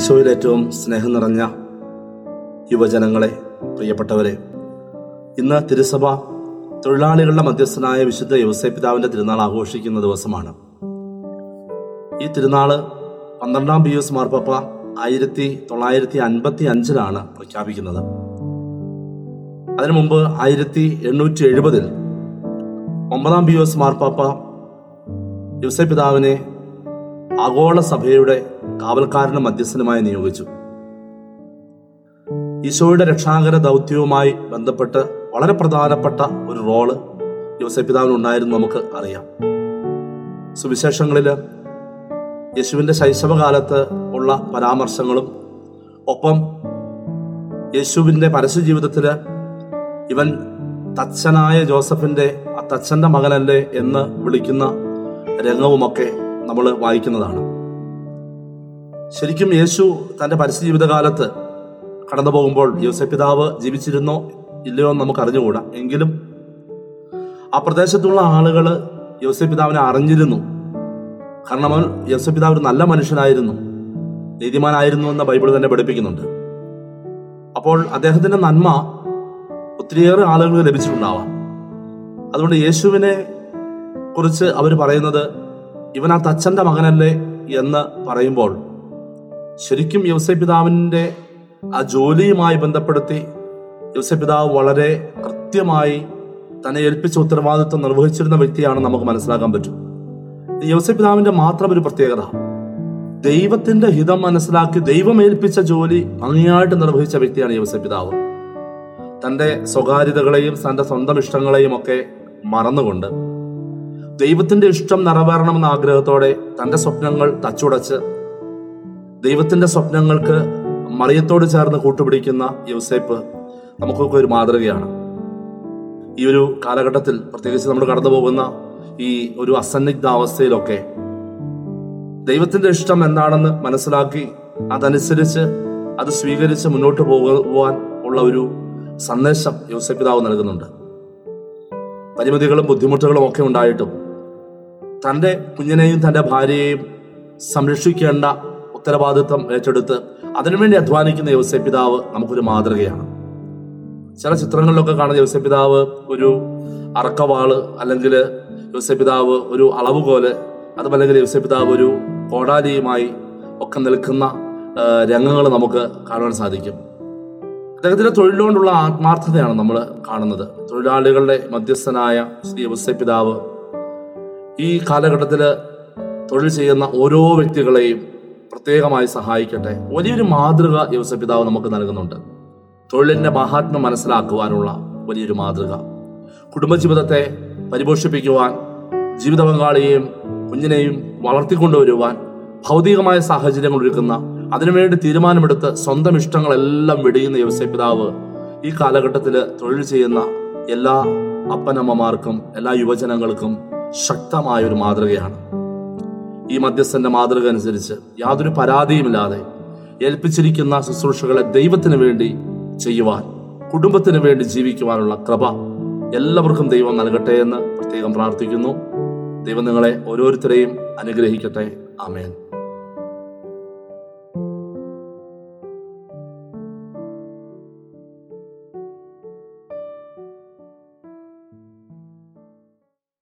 ഈശോയിൽ ഏറ്റവും സ്നേഹം നിറഞ്ഞ യുവജനങ്ങളെ പ്രിയപ്പെട്ടവരെ ഇന്ന് തിരുസഭ തൊഴിലാളികളുടെ മധ്യസ്ഥനായ വിശുദ്ധ യവസേ പിതാവിന്റെ തിരുനാൾ ആഘോഷിക്കുന്ന ദിവസമാണ്. ഈ തിരുനാൾ പന്ത്രണ്ടാം പി എസ് മാർപ്പാപ്പ ആയിരത്തി തൊള്ളായിരത്തി അൻപത്തി അഞ്ചിലാണ് പ്രഖ്യാപിക്കുന്നത്. അതിനു മുമ്പ് ആയിരത്തി എണ്ണൂറ്റി എഴുപതിൽ ഒമ്പതാം പി എസ് മാർപ്പാപ്പ യവസേ പിതാവിനെ ആഗോള സഭയുടെ കാവൽക്കാരനും മധ്യസ്ഥനുമായി നിയോഗിച്ചു. ഈശോയുടെ രക്ഷാകര ദൗത്യവുമായി ബന്ധപ്പെട്ട് വളരെ പ്രധാനപ്പെട്ട ഒരു റോൾ ഉണ്ടായിരുന്നു നമുക്ക് അറിയാം. സുവിശേഷങ്ങളിൽ യേശുവിന്റെ ശൈശവകാലത്ത് ഉള്ള പരാമർശങ്ങളും ഒപ്പം യേശുവിന്റെ പരസ്യ ജീവിതത്തിൽ ഇവൻ തച്ചനായ ജോസഫിന്റെ ആ തച്ചന്റെ മകനല്ലേ എന്ന് വിളിക്കുന്ന രംഗവുമൊക്കെ നമ്മൾ വായിക്കുന്നതാണ്. ശരിക്കും യേശു തന്റെ പരസ്യ ജീവിതകാലത്ത് കടന്നു പോകുമ്പോൾ യോസഫ് പിതാവ് ജീവിച്ചിരുന്നോ ഇല്ലയോ എന്ന് നമുക്ക് അറിഞ്ഞുകൂടാ. എങ്കിലും ആ പ്രദേശത്തുള്ള ആളുകൾ യോസഫ് പിതാവിനെ അറിഞ്ഞിരുന്നു. കാരണം അവൻ യോസഫ് പിതാവ് ഒരു നല്ല മനുഷ്യനായിരുന്നു. നീതിമാനായിരുന്നു എന്ന് ബൈബിൾ തന്നെ പഠിപ്പിക്കുന്നുണ്ട്. അപ്പോൾ അദ്ദേഹത്തിന്റെ നന്മ ഒത്തിരിയേറെ ആളുകൾക്ക് ലഭിച്ചിട്ടുണ്ടാവാം. അതുകൊണ്ട് യേശുവിനെ കുറിച്ച് അവർ പറയുന്നത് ഇവൻ ആ തച്ചന്റെ മകനല്ലേ എന്ന് പറയുമ്പോൾ ശരിക്കും യുവസൈ പിതാവിന്റെ ആ ജോലിയുമായി ബന്ധപ്പെടുത്തി യുവസൈ പിതാവ് വളരെ കൃത്യമായി തന്നെ ഏൽപ്പിച്ച ഉത്തരവാദിത്വം നിർവഹിച്ചിരുന്ന വ്യക്തിയാണ് നമുക്ക് മനസ്സിലാക്കാൻ പറ്റും. യുവസൈ പിതാവിന്റെ മാത്രം ഒരു പ്രത്യേകത. ദൈവത്തിന്റെ ഹിതം മനസ്സിലാക്കി ദൈവം ഏൽപ്പിച്ച ജോലി ഭംഗിയായിട്ട് നിർവഹിച്ച വ്യക്തിയാണ് യുവസൈ പിതാവ് തന്റെ സ്വകാര്യതകളെയും തന്റെ സ്വന്തം ഇഷ്ടങ്ങളെയും ഒക്കെ മറന്നുകൊണ്ട് ദൈവത്തിന്റെ ഇഷ്ടം നിറവേറണമെന്ന ആഗ്രഹത്തോടെ തന്റെ സ്വപ്നങ്ങൾ തച്ചുടച്ച് ദൈവത്തിന്റെ സ്വപ്നങ്ങൾക്ക് മറിയത്തോട് ചേർന്ന് കൂട്ടുപിടിക്കുന്ന യൂസേപ്പ് നമുക്കൊക്കെ ഒരു മാതൃകയാണ്. ഈ ഒരു കാലഘട്ടത്തിൽ പ്രത്യേകിച്ച് നമ്മൾ കടന്നു പോകുന്ന ഈ ഒരു അസന്നിഗ്ധ അവസ്ഥയിലൊക്കെ ദൈവത്തിന്റെ ഇഷ്ടം എന്താണെന്ന് മനസ്സിലാക്കി അതനുസരിച്ച് അത് സ്വീകരിച്ച് മുന്നോട്ട് പോകുവാൻ ഉള്ള ഒരു സന്ദേശം യൂസഫ് പിതാവ് നൽകുന്നുണ്ട്. പരിമിതികളും ബുദ്ധിമുട്ടുകളും ഒക്കെ ഉണ്ടായിട്ടും തന്റെ കുഞ്ഞിനെയും തന്റെ ഭാര്യയെയും സംരക്ഷിക്കേണ്ട ഉത്തരവാദിത്വം ഏറ്റെടുത്ത് അതിനുവേണ്ടി അധ്വാനിക്കുന്ന യോസഫ് പിതാവ് നമുക്കൊരു മാതൃകയാണ്. ചില ചിത്രങ്ങളിലൊക്കെ കാണുന്ന യോസഫ് പിതാവ് ഒരു അറക്കവാൾ അല്ലെങ്കിൽ യോസഫ് പിതാവ് ഒരു അളവുകോൽ അതുമല്ലെങ്കിൽ യോസഫ് പിതാവ് ഒരു കോടാലിയുമായി ഒക്കെ നിൽക്കുന്ന രംഗങ്ങൾ നമുക്ക് കാണുവാൻ സാധിക്കും. അദ്ദേഹത്തിന്റെ തൊഴിലുകൊണ്ടുള്ള ആത്മാർത്ഥതയാണ് നമ്മൾ കാണുന്നത്. തൊഴിലാളികളുടെ മധ്യസ്ഥനായ ശ്രീ യോസഫ് പിതാവ് ഈ കാലഘട്ടത്തിൽ തൊഴിൽ ചെയ്യുന്ന ഓരോ വ്യക്തികളെയും പ്രത്യേകമായി സഹായിക്കട്ടെ. വലിയൊരു മാതൃക യോസ പിതാവ് നമുക്ക് നൽകുന്നുണ്ട്. തൊഴിലിന്റെ മഹാത്മ്യം മനസ്സിലാക്കുവാനുള്ള വലിയൊരു മാതൃക. കുടുംബജീവിതത്തെ പരിപോഷിപ്പിക്കുവാൻ ജീവിത പങ്കാളിയെയും കുഞ്ഞിനെയും വളർത്തിക്കൊണ്ടുവരുവാൻ ഭൗതികമായ സാഹചര്യങ്ങൾ ഒരുക്കുന്ന അതിനുവേണ്ടി തീരുമാനമെടുത്ത് സ്വന്തം ഇഷ്ടങ്ങളെല്ലാം വെടിയുന്ന യോസഫ് പിതാവ് ഈ കാലഘട്ടത്തിൽ തൊഴിൽ ചെയ്യുന്ന എല്ലാ അപ്പനമ്മമാർക്കും എല്ലാ യുവജനങ്ങൾക്കും ശക്തമായ ഒരു മാതൃകയാണ്. ഈ മധ്യസ്ഥന്റെ മാതൃക അനുസരിച്ച് യാതൊരു പരാതിയുമില്ലാതെ ഏൽപ്പിച്ചിരിക്കുന്ന ശുശ്രൂഷകളെ ദൈവത്തിന് വേണ്ടി ചെയ്യുവാൻ കുടുംബത്തിന് വേണ്ടി ജീവിക്കുവാനുള്ള കൃപ എല്ലാവർക്കും ദൈവം നൽകട്ടെ എന്ന് പ്രത്യേകം പ്രാർത്ഥിക്കുന്നു. ദൈവം നിങ്ങളെ ഓരോരുത്തരെയും അനുഗ്രഹിക്കട്ടെ. ആമേൻ.